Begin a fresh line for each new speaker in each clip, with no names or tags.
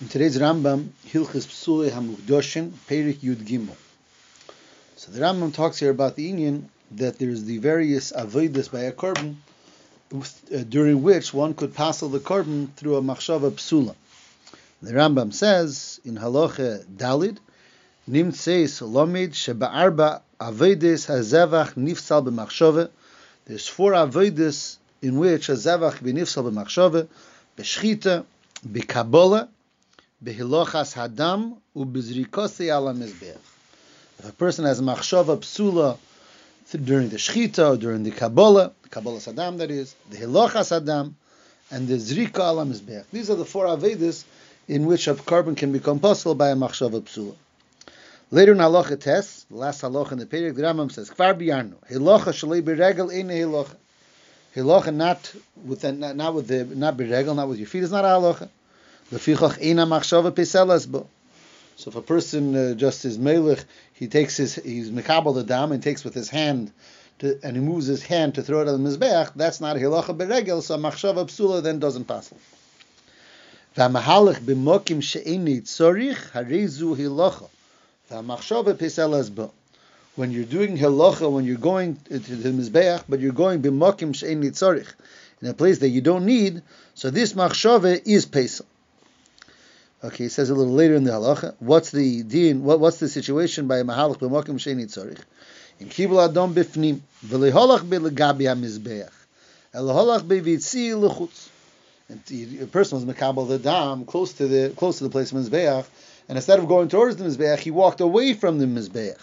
In today's Rambam, Hilchis Psule Hamukdoshin, Perik Yud Gimel. So the Rambam talks here about the Indian that there's the various avodas by a korban uh, during which one could passel the korban through a machshava psula. The Rambam says in Halacha Dalid, Nimtseis Lomid Sheba'arba Avodes Hazevach Nifsal B'machshava. There's four avodas in which a zevach b'nifsal b'machshava, b'shchita, b'kabola, behilochas hadam ubizrikosi ala mizbeach. If a person has machshava psula during the shchita or during the kabbalah, the kabbalah sadam that is, the hilochas hadam, and the zrika ala mizbeach. These are the four avedas in which a korban can become possible by a machshava psula. Later in halacha test, the last halacha in the period, the Rambam says, Kvar biyarnu, hilocha shalei beregel ina hilocha. Hilocha not with the, not, with the not beregel, not with your feet is not a halacha. So if a person uh, just is melech, he takes his he's mekabel the dam and takes with his hand to, and he moves his hand to throw it on the mizbeach. That's not hilacha beregel. So machshava psula then doesn't pass. B'mokim harizu hilacha. V'amachshava bo. When you're doing hilacha, when you're going to the mizbeach, but you're going b'mokim she'eni tzorich in a place that you don't need, so this machshava is pesel. Okay, he says a little later in the halacha. What's the din? What, what's the situation by mahalach b'mokim sheni tzorich? In kibul adom bifnim v'leholach be'legabi hamizbeach elholach be'vitzi lechutz. And a person was mekabel the dam close to the close to the place of mizbeach, and instead of going towards the mizbeach, he walked away from the mizbeach.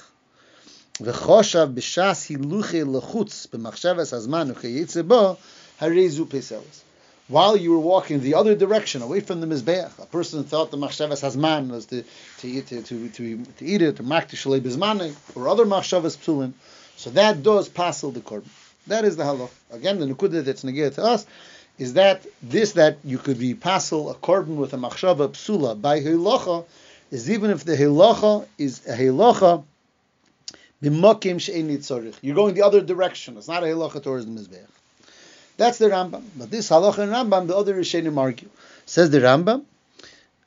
V'choshav b'shas hiluche lechutz b'machshavas hazman u'chayitze bo harezu peselis while you were walking the other direction, away from the mizbeach, a person thought the machshavas hazman was to to eat to, to, to, to eat it, to mak bizmane, or other machshavas psulim. So that does passel the korban. That is the halach. Again, the nukudah that's negir to us is that this that you could be passel a korban with a machshava psula by hilacha is even if the hilacha is a hilacha. You're going the other direction. It's not a hilacha towards the mizbeach. That's the Rambam. But this halacha and Rambam, the other Rishonim argue. Says the Rambam,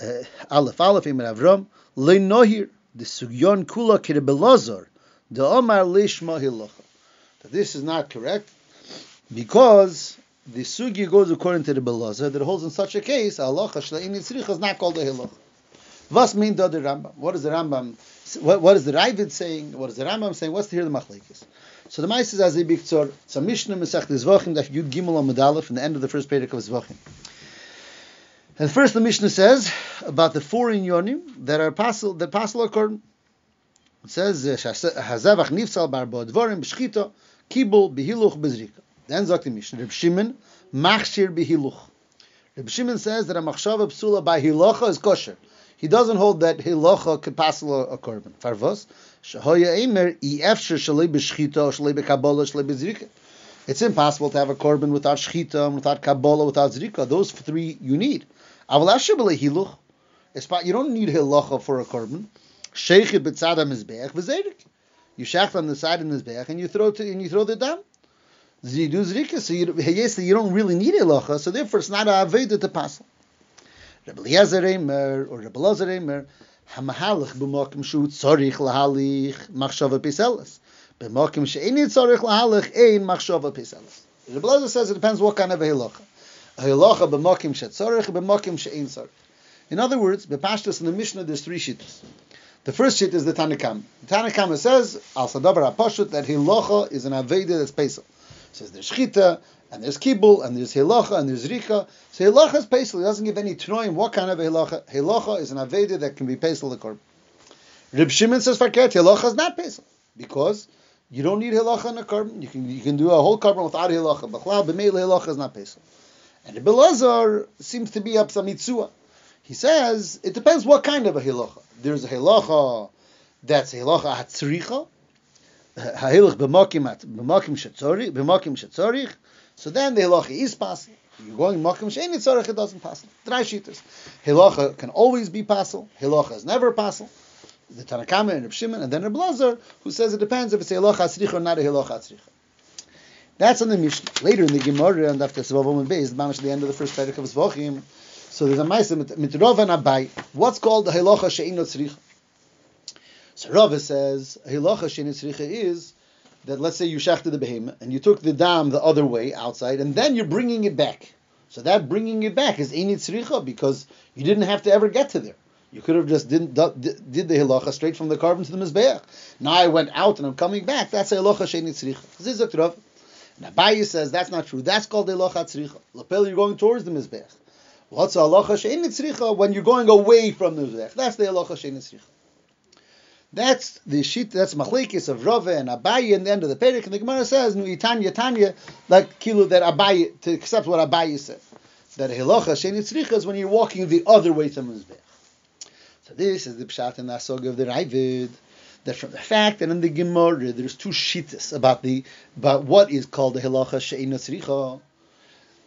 uh, Aleph Aleph Imar Avram, Le Nohir, the Sugyon Kula Kirebelazar, the Omar Lishma Hilacha. That this is not correct because the Sugi goes according to the Belazar that holds in such a case, Halacha Shle'in Yitzrich is not called a Hilacha. What mean the Rambam? What is the Rambam? What, what is the Ravid saying? What is the Rambam saying? What's the here the Machlekes? So the Ma'is is a big tzor. It's a Mishnah Masech Zvachim that Yud Gimel on Medalef in the end of the first page of Zvachim. And first the Mishnah says about the four inyonim that are passel, that passel according. It says uh, Hazavach Nifsal Bar Dvorim B'Shchita Kibul Behiluch Bezrika. Then sagt the Mishnah Reb Shimon Machshir Behiluch. Reb Shimon says that a machshava psula by hilacha is kosher. He doesn't hold that hilacha could passel a, korban. Farvos. It's impossible to have a korban without shchita, without kabbalah, without zrika. Those three you need. You don't need hilacha for a korban. Sheikh b'tzad mizbeach v'zerik. You shach on the side the mizbeach and you throw to, and you throw the down. You do zrika, so you, yes, you don't really need hilacha, so therefore it's not a aveda to pass. Rabbi Eliezer Eimer or Rabbi Lazar Eimer, Hamahalach b'makim shu tzorich lahalich machshava piselis. B'makim she'ini tzorich lahalich ein machshava piselis. Rabbi Lazar says it depends what kind of a hilacha. A hilacha b'makim she'tzorich b'makim she'in tzorich. In other words, b'pashtas in the Mishnah there's three shittas. The first shit is the Tanakam. The Tanakam says, al sadabar ha-pashut, that hilacha is an aveda that's pesel. Says there's shchita, and there's kibul, and there's hilacha, and there's rika. So hilacha is pesel. He doesn't give any tnoim what kind of a hilacha. Hilacha is an aveda that can be pesel the korban. Rib Shimon says faket hilacha is not pesel because you don't need hilacha in a korban. You can you can do a whole korban without hilacha. B'chlal b'meil hilacha is not pesel. And the Belazar seems to be up some mitzua. He says it depends what kind of a hilacha. There's a hilacha that's a hilacha hatzricha. Ha'ilach b'makim b'makim shetzorich b'makim shetzorich so then the hilacha is passel. You're going makom shein tzarech, it doesn't passel. Dry sheeters. Hilacha can always be passel. Hilacha is never passel. The Tanakama and Reb Shimon, and then Reb Lazar, who says it depends if it's a hilacha atzricha or not a hilacha atzricha. That's on the Mishnah. Later in the Gemara, and after Sevavom and Beis, the at the end of the first Perek of Zvachim, So there's a ma'isa mit Rava and Abai. What's called the halacha she'ino tzricha? So Rava says halacha she'ino tzricha is that let's say you shechted the behemoth and you took the dam the other way outside and then you're bringing it back. So that bringing it back is init tzricha because you didn't have to ever get to there. You could have just didn't did the hilacha straight from the korban to the mizbeach. Now I went out and I'm coming back. That's a hilacha she'init tzricha. Zizak Rav. And Abaye says that's not true. That's called hilacha tzricha. Lapel, you're going towards the mizbeach. What's a halacha she'init tzricha when you're going away from the mizbeach? That's the halacha she'init tzricha. That's the sheet. That's machlekes of Rove and Abaye in the end of the Perek, and the Gemara says nu itanya tanya like kilo that Abaye to accept what Abaye said that hilacha she'init tzricha is when you're walking the other way to mizbeach. So this is the pshat and asog of the Ravid. That from the fact that in the Gemara there's two shittas about the about what is called the hilacha she'ina tzricha.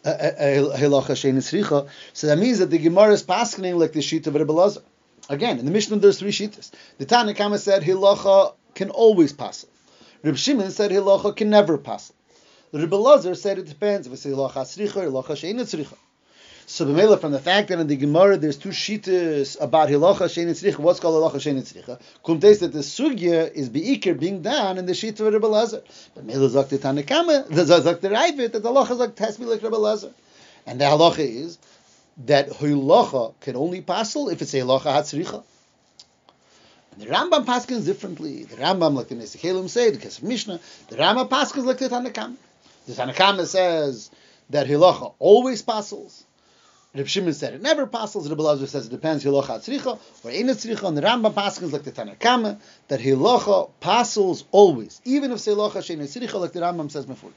Uh, uh, uh, hilacha she'ina tzricha. So that means that the Gemara is passing like the shita of Rebbe Lazar. Again, in the Mishnah there's three shittas. The Tanakama said hilacha can always pass. Reb Shimon said hilacha can never pass. The Rebbe Lazar said it depends if it's hilacha tzricha or hilacha she'ina tzricha. So b'meila from the fact that in the Gemara there's two shitas about hilacha shein tzricha, what's called hilacha shein tzricha, kumteis that the sugya is beikir being done in the shita of Rebbe Lazar. B'meila zok the Tanakama, the zok the Raivit, that the halacha zok has to be like Rebbe Lazar, and the halacha is that hilacha can only passel if it's a hilacha hatzricha. The Rambam paskins differently. The Rambam, like the Nesikelim say, the Kesef Mishnah, the Rambam paskins like the Tanakama. The Tanakama says that hilacha always passels. Reb Shimon said it never passes. Reb Elazar says it depends hilocha tzricha or ain't tzricha. And the Rambam passes like the Tanakama that hilocha passes always, even if hilocha shein tzricha, like the Rambam says before.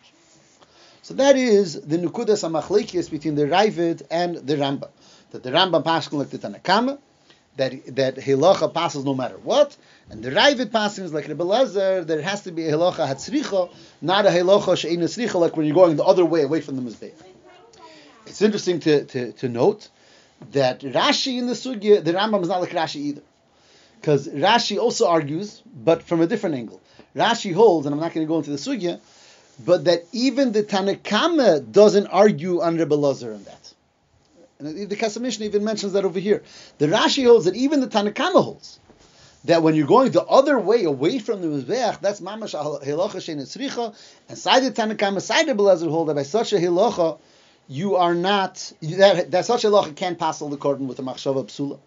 So that is the nukudas amachlekias between the Ravid and the Rambam. That the Rambam passes like the Tanakama, that that hilocha passes no matter what, and the Ravid passes like Reb Elazar that it has to be a hilocha hatzricha, not a hilocha shein like when you're going the other way away from the mizbeach. It's interesting to, to, to note that Rashi in the Sugya, the Rambam is not like Rashi either. Because Rashi also argues, but from a different angle. Rashi holds, and I'm not going to go into the Sugya, but that even the Tanakama doesn't argue on Rebbe Lazar on that. And the Mishnah even mentions that over here. The Rashi holds that even the Tanakama holds that when you're going the other way away from the Mizbeach, that's mamash hilacha shein tzricha, and side the Tanakama, side the Belazar hold that by such a hilacha, you are not that, that such a locha can't pass all the korban with the machshava psula.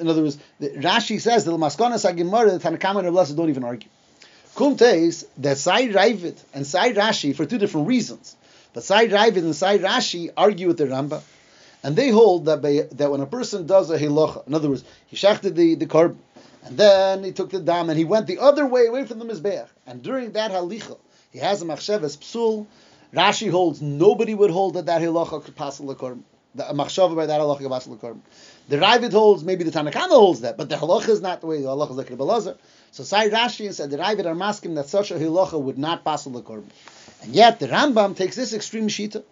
In other words, the, Rashi says that the maskana sagimara, the Tanakama and Blessed don't even argue. Kumtes that side Ravid and side Rashi for two different reasons. But side Ravid and side Rashi argue with the Ramba, and they hold that by, that when a person does a hilocha, in other words, he shechted the the korban, and then he took the dam and he went the other way away from the mizbeach, and during that halicha, he has a machshavas psul Rashi holds nobody would hold that that halacha could pass the korban. The machshava by that halacha could pass the korban. The Ravid holds maybe the Tanakama holds that, but the halacha is not the way the halacha is like Rebbe So Sai Rashi and said the Ravid are masking that such a halacha would not pass the korban. And yet the Rambam takes this extreme shita.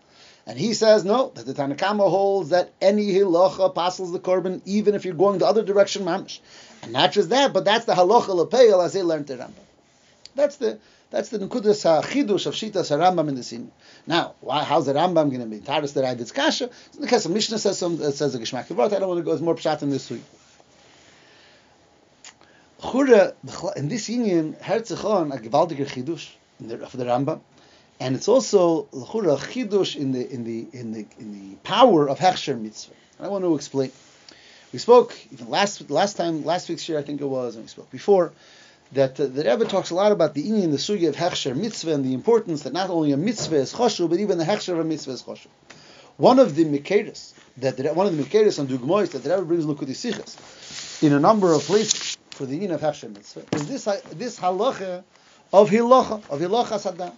And he says no, that the Tanakama holds that any halacha passes the korban, even if you're going the other direction, mamish. And not just that, but that's the halacha lepeil as they learned the Rambam. That's the that's the Nekudas HaChidush of Shitas HaRambam in the scene. Now, why, how's the Rambam going to be Taras the Raiditz Kasha? In the case of Mishnah says some, it says a Geshmak. I don't want to go as more pshat in this week. Chure, in this union, Herzichon, a gewaltiger Chidush of the Rambam, and it's also Chure, a Chidush in the, in, the, in, the, in the power of Hechsher Mitzvah. I want to explain. We spoke, even last, last time, last week's year I think it was, and we spoke before, that uh, the Rebbe talks a lot about the Indian, the sugi of Hechsher mitzvah, and the importance that not only a mitzvah is choshu, but even the Hechsher of a mitzvah is choshu. One of the Mikeris, that the, one of the Mikeris and Dugmois that the Rebbe brings Lukudi Sichas in a number of places for the Indian of Hechsher mitzvah is this this halacha of hilacha of hilacha sadam.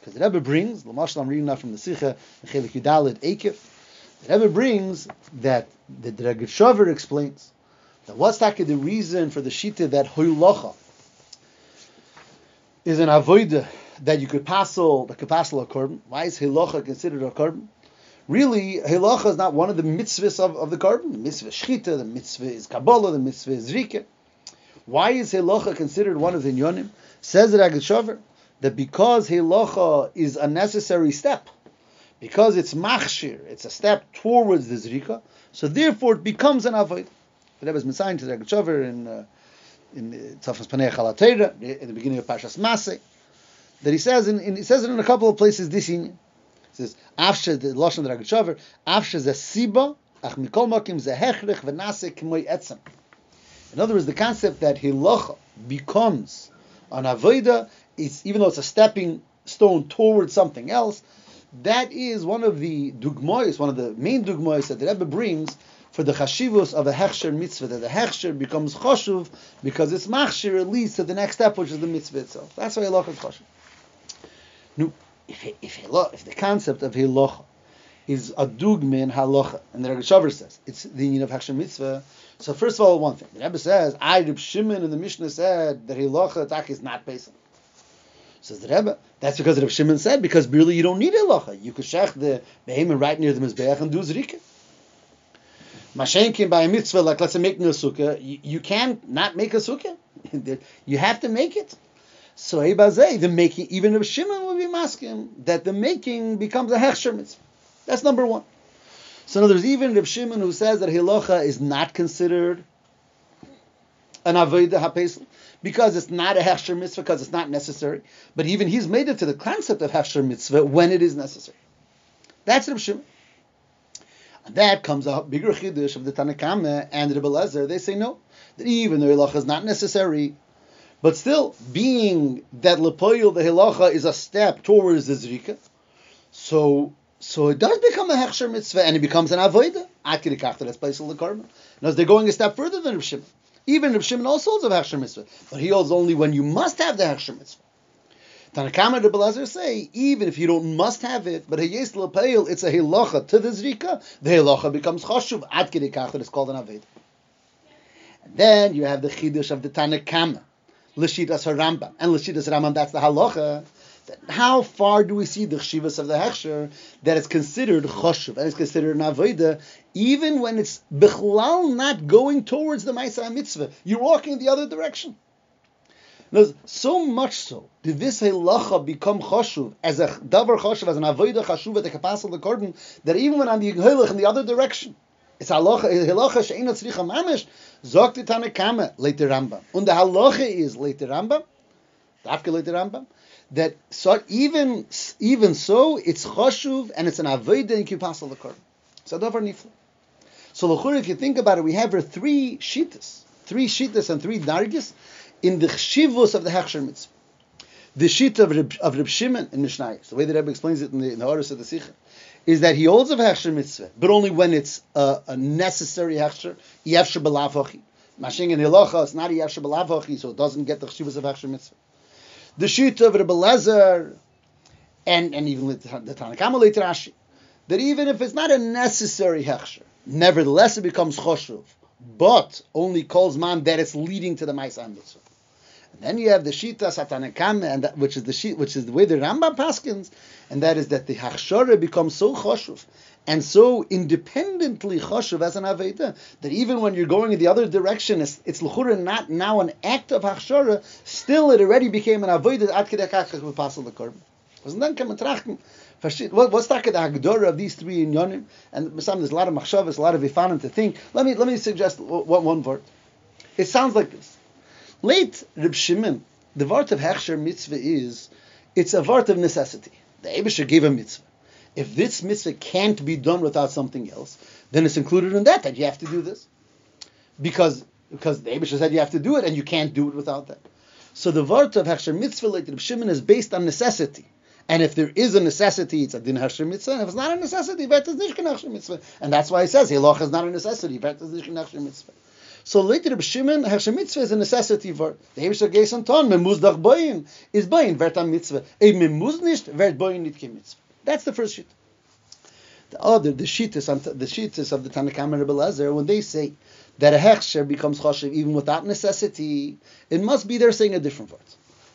Because the Rebbe brings, Lamashal I'm reading now from the Sicha, Chelik Yudalit Ekif, the Rebbe brings that the Dragit explains that what's that the reason for the shita that hilacha is an avoida that you could passel that could passel a korban. Why is hilacha considered a korban? Really, hilacha is not one of the mitzvahs of, of the korban. The mitzvah shchita, the mitzvah is kabbalah, the mitzvah is rika. Why is hilacha considered one of the inyonim? Says the Ragat Shaver that because hilacha is a necessary step, because it's machshir, it's a step towards the zrika, so therefore it becomes an avoid. The Rebbe is to the Gachover in uh, in Tzafas Panei Chalatera, in the beginning of Pashas Maseh, that he says in, in, he says it in a couple of places this union. He says, Afshe the Lashon the Gachover, Afshe ze siba, ach mikol makim ze hechrich v'nase k'moy etzem. In other words, the concept that hilacha becomes an avoida, it's, even though it's a stepping stone towards something else, that is one of the dugmois, one of the main dugmois that the Rebbe brings for the chashivus of a hechsher mitzvah, that the hechsher becomes choshuv because it's machshir, leads to the next step, which is the mitzvah itself. That's why halacha is choshuv. Now, if, if, if the concept of halacha is a dugmin halacha, and the Rebbe says it's the union of hechsher mitzvah, so first of all, one thing, the Rebbe says, I, Reb Shimon in the Mishnah said that halacha is not based Says the Rebbe, that's because Rav Shimon said, because really you don't need halacha. You could shech the behemoth right near the Mizbeach and do zrika. Mashenkin by a mitzvah, like let's say making a sukkah, you, you can not make a sukkah. you have to make it. So the making, even if Shimon would be masking, that the making becomes a hechsher mitzvah. That's number one. So in other words, even Rav Shimon who says that halacha is not considered an avodah hapesel, because it's not a hechsher mitzvah, because it's not necessary. But even he's made it to the concept of hechsher mitzvah when it is necessary. That's Reb Shimon. And that comes a bigger chiddush of the Tanakama and Rebbe Lezer. They say no, that even the halacha is not necessary, but still, being that lepoil the halacha is a step towards the zrika, so so it does become a hechsher mitzvah and it becomes an avodah. Akirikachta, that's place of the karma. Now, they're going a step further than Reb Shimon. Even Reb Shimon also holds of Hechsher Mitzvah, but he holds only when you must have the Hechsher Mitzvah. Tanakama Rebbe say, even if you don't must have it, but Hayes Lepeil, it's a Hilocha to the Zrika, the Hilocha becomes Choshuv, Ad Kedikach, it's called an Aved. And then you have the Chidush of the Tanakama, Lishidas Harambam, and Lishidas Rambam, that's the Halacha, how far do we see the chshivas of the hechsher that is considered choshev and is considered an avodah, even when it's bichlal not going towards the ma'aseh mitzvah, you're walking the other direction. Now, so much so did this halacha become choshev as a davar choshev as an avodah chashuv at the kapasal the korban that even when on the halach in the other direction. It's halacha halacha she'ina tzricha mamish zogt it Tanakama later Rambam. And the halacha is later Rambam, dafke later Rambam, that so even even so it's choshuv and it's an avodah in kipasal lekar. So davar nifla. So lechur, if you think about it, we have here three shitas, three shitas and three dargis in the chshivus of the hechsher mitzvah. The shita of Reb, of Reb Shimon in Mishnah, the way the Rebbe explains it in the, in the Horus of the Sikha, is that he holds of hechsher mitzvah, but only when it's a, a necessary hechsher, yefsher belavochi. Mashing in hilocha, it's not a yefsher belavochi, so it doesn't get the chshivus of hechsher mitzvah the Shita of Rebbe Lezer, and, and even the Tanakama later Rashi, that even if it's not a necessary hechsher, nevertheless it becomes choshuv, but only calls man that it's leading to the Ma'aseh mitzvah. Then you have the Shita Satanakam, and that, which is the sheet, which is the way the Rambam paskins, and that is that the hachshara becomes so choshuv and so independently choshev as an aveda that even when you're going in the other direction, it's, it's not now an act of hachshara. Still, it already became an aveda at kedekach v'pasal the korban. And then come trachten. What, what's the hagdora of these three inyonim? And there's a lot of machshavas, a lot of ifanim to think. Let me let me suggest one, one word. It sounds like this. Late Reb Shimon, the word of hechsher mitzvah is it's a word of necessity. The Abisha gave a mitzvah if this mitzvah can't be done without something else, then it's included in that that you have to do this. Because because the Abisha said you have to do it and you can't do it without that. So the word of Hechsher Mitzvah like Reb Shimon is based on necessity. And if there is a necessity, it's a din Hechsher Mitzvah. And if it's not a necessity, vet is nishkin Mitzvah. And that's why he says Hiloch is not a necessity, vet is nishkin Hechsher Mitzvah. So later Reb Shimon, Hechsher Mitzvah is a necessity word. The Hebrew Geis on Ton, Memuzdach Boyin, is Boyin, vert Mitzvah. A Memuz nicht, vert Boyin nit Mitzvah. That's the first sheet. The other, the shittas, the shittas of the Tanakam and Rebbe when they say that a hechsher becomes choshev even without necessity, it must be they're saying a different word.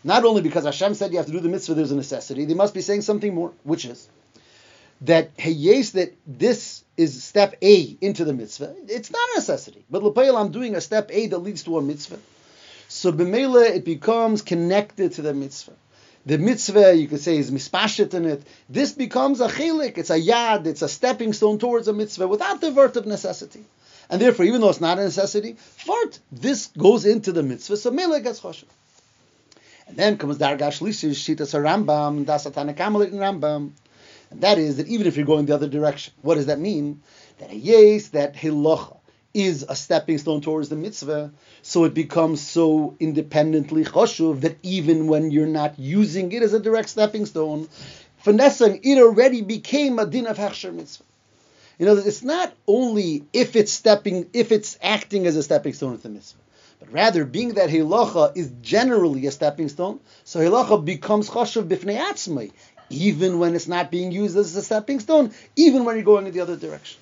Not only because Hashem said you have to do the mitzvah, there's a necessity. They must be saying something more, which is that yes, that this is step A into the mitzvah. It's not a necessity, but lepayel, I'm doing a step A that leads to a mitzvah. So b'meila, it becomes connected to the mitzvah the mitzvah, you could say, is mispashet in it. This becomes a chilik, it's a yad, it's a stepping stone towards a mitzvah without the vert of necessity. And therefore, even though it's not a necessity, vart, this goes into the mitzvah, so mele gets choshev. And then comes Dargash Lishish, Shitas Rambam, Dasatana Kamalit in Rambam. And that is that even if you're going the other direction, what does that mean? That a yes, that hilocha is a stepping stone towards the mitzvah, so it becomes so independently choshuv that even when you're not using it as a direct stepping stone, finessing it already became a din of hechsher mitzvah. You know, it's not only if it's stepping, if it's acting as a stepping stone of the mitzvah, but rather being that hilacha is generally a stepping stone, so hilacha becomes choshev b'fnei atzmai, even when it's not being used as a stepping stone, even when you're going in the other direction.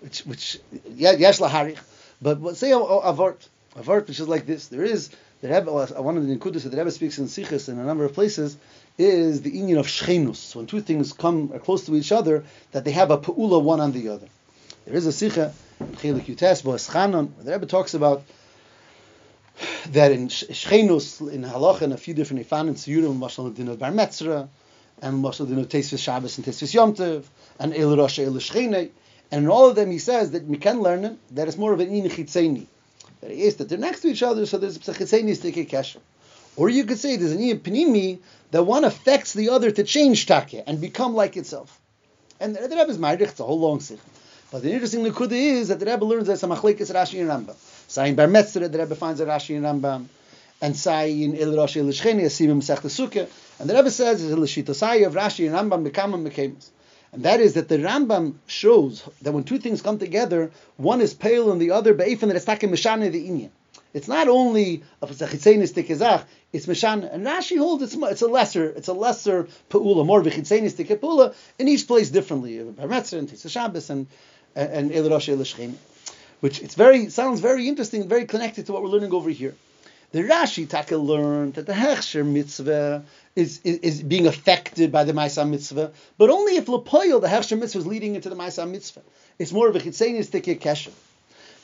Which, which, yesh laharich, but say a, a, vort, a which is like this. There is the Rebbe, uh, one of the nekudas that the Rebbe speaks in Sichas in a number of places is the union of shchenus. When two things come close to each other, that they have a peula one on the other. There is a Sicha, Chelik Yutes, where the Rebbe talks about that in shchenus, in halach, and a few different ifan and siyurim, mashal din of bar metzra, and mashal din of tesvis Shabbos and tesvis Yom Tov, and el rosh el shchenei, and in all of them he says that we can learn it, that it's more of an in chitzeni. That is that they're next to each other, so there's a chitzeni sticky kesher. Or you could say there's an in pnimi that one affects the other to change take and become like itself. And the Rebbe is Ma'arich, it's a whole long sikh. But the interesting nekuda is that the Rebbe learns that some machlekes Rashi and Rambam. Say in Bar Metzra, the Rebbe finds a Rashi and Rambam. And say in El Rashi El Shcheni, Asimim Sech Sukkah. And the Rebbe says, the Shitosai of Rashi and Rambam, Bekamam Mekamas. And that is that the Rambam shows that when two things come together, one is pale and the other be'efin that it's takim mishane the inyan. It's not only tikizach, it's mishan. And Rashi holds it's, it's a lesser, it's a lesser peula, more v'chitzenis tikipula in each place differently. Parmetzah and Tisha Shabbos and and El Rosh which it's very sounds very interesting, very connected to what we're learning over here. The Rashi Taka learned that the Hechsher mitzvah is, is, is, being affected by the Maisa mitzvah, but only if Lapoil, the Hechsher mitzvah, is leading into the Maisa mitzvah. It's more of a chitzenis kesher.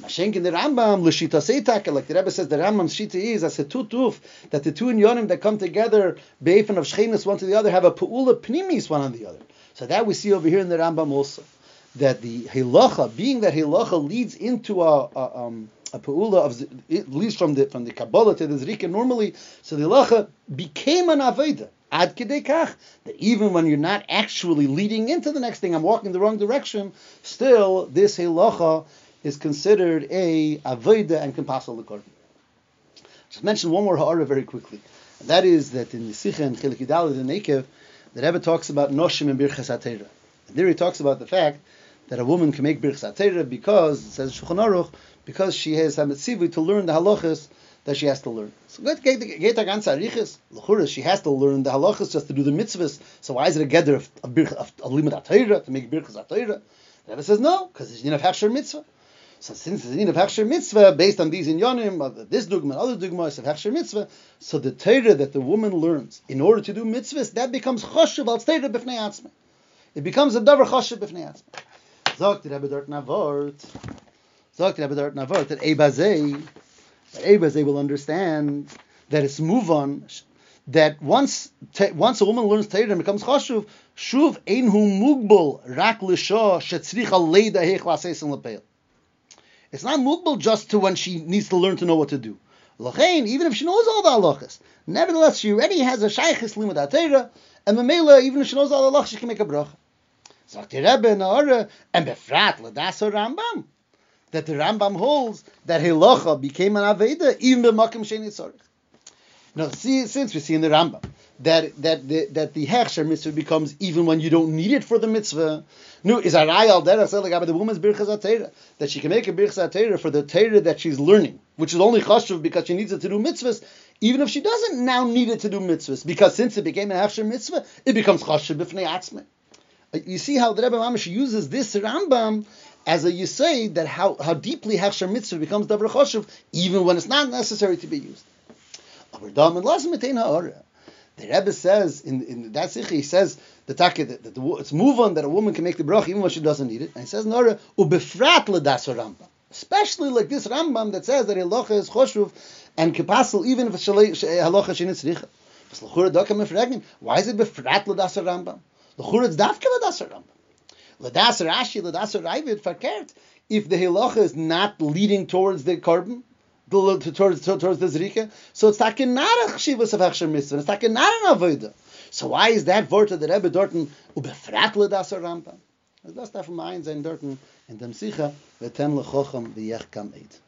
Mashenk the Rambam, l'shita seitaka, like the Rebbe says, the Rambam's shita is as a tutuf, that the two yonim that come together, be'efin of shchenis one to the other, have a pu'ula pnimis one on the other. So that we see over here in the Rambam also, that the hilacha, being that hilacha leads into a, a um, a pu'ula of it leads from the from the Kabbalah to the Zrika normally, so the halacha became an aveda. Ad kach that even when you're not actually leading into the next thing, I'm walking the wrong direction. Still, this halacha is considered a aveda and can pass the Just mention one more ha'ara very quickly. And that is that in the Sikha and Chilik the Nekev, the Rebbe talks about noshim and birchas atera. There he talks about the fact that a woman can make birchas atera because it says Shulchan Aruch because she has a mitzvah to learn the halachas that she has to learn. So she has to learn the halachas just to do the mitzvahs. So why is it a gather of a limud atayra to make birchas atayra? The Rebbe says no, because it's in a hechsher mitzvah. So since it's in a hechsher mitzvah, based on these inyanim, of this dogma, other dogmas of hechsher mitzvah, so the Torah that the woman learns in order to do mitzvahs, that becomes choshev al Torah b'fnei. It becomes a davar choshev b'fnei. Sagt der Rebbe dort navort. Sagt Rebbe Dart Navot that Ebazei, that Ebazei will understand that it's move on, that once once a woman learns Torah and becomes chashuv, shuv ein hu mugbal rak l'sho shetzricha leida hech lasesim lepeil. It's not mugbal just to when she needs to learn to know what to do. Lachain, even if she knows all the halachas, nevertheless she already has a shaykhis limud Torah, and the mela, even if she knows all the halachas, she can make a bracha. Sagt Rebbe Naara, and befrat l'daso Rambam that the Rambam holds that Hilocha became an Aveda even b'makim sheni tzorich. Now, see, since we see in the Rambam that that the, that the hechsher mitzvah becomes even when you don't need it for the mitzvah. No, is a rayal derech like the woman's birchas that she can make a birchas for the Torah that she's learning, which is only chashuv because she needs it to do mitzvahs, even if she doesn't now need it to do mitzvahs, because since it became a hechsher mitzvah, it becomes chashuv b'fnei. You see how the Rebbe Mamish uses this Rambam as a say that how, how deeply Hechsher Mitzvah becomes Davar Choshev, even when it's not necessary to be used. The Rebbe says in, in that sikh, he says the taka that, that the, it's move on that a woman can make the brach even when she doesn't need it. And he says Nora ubefrat ledas Rambam, especially like this Rambam that says that halacha is choshuv and kapasel even if halacha fragen, why is it befrat Ladas Rambam? Lechura it's dafke Ladas Rambam. Ladas Rashi, Ladas Ravid, verkehrt. If the halacha is not leading towards the carbon, towards towards the zrika, so it's not a chshivas of hechsher mitzvah. It's not an avodah. So why is that word the Rebbe dorten ubefrat Ladas Rambam? Das darf man ein sein dorten in dem Sicha, veten lechochem v'yech kam eid.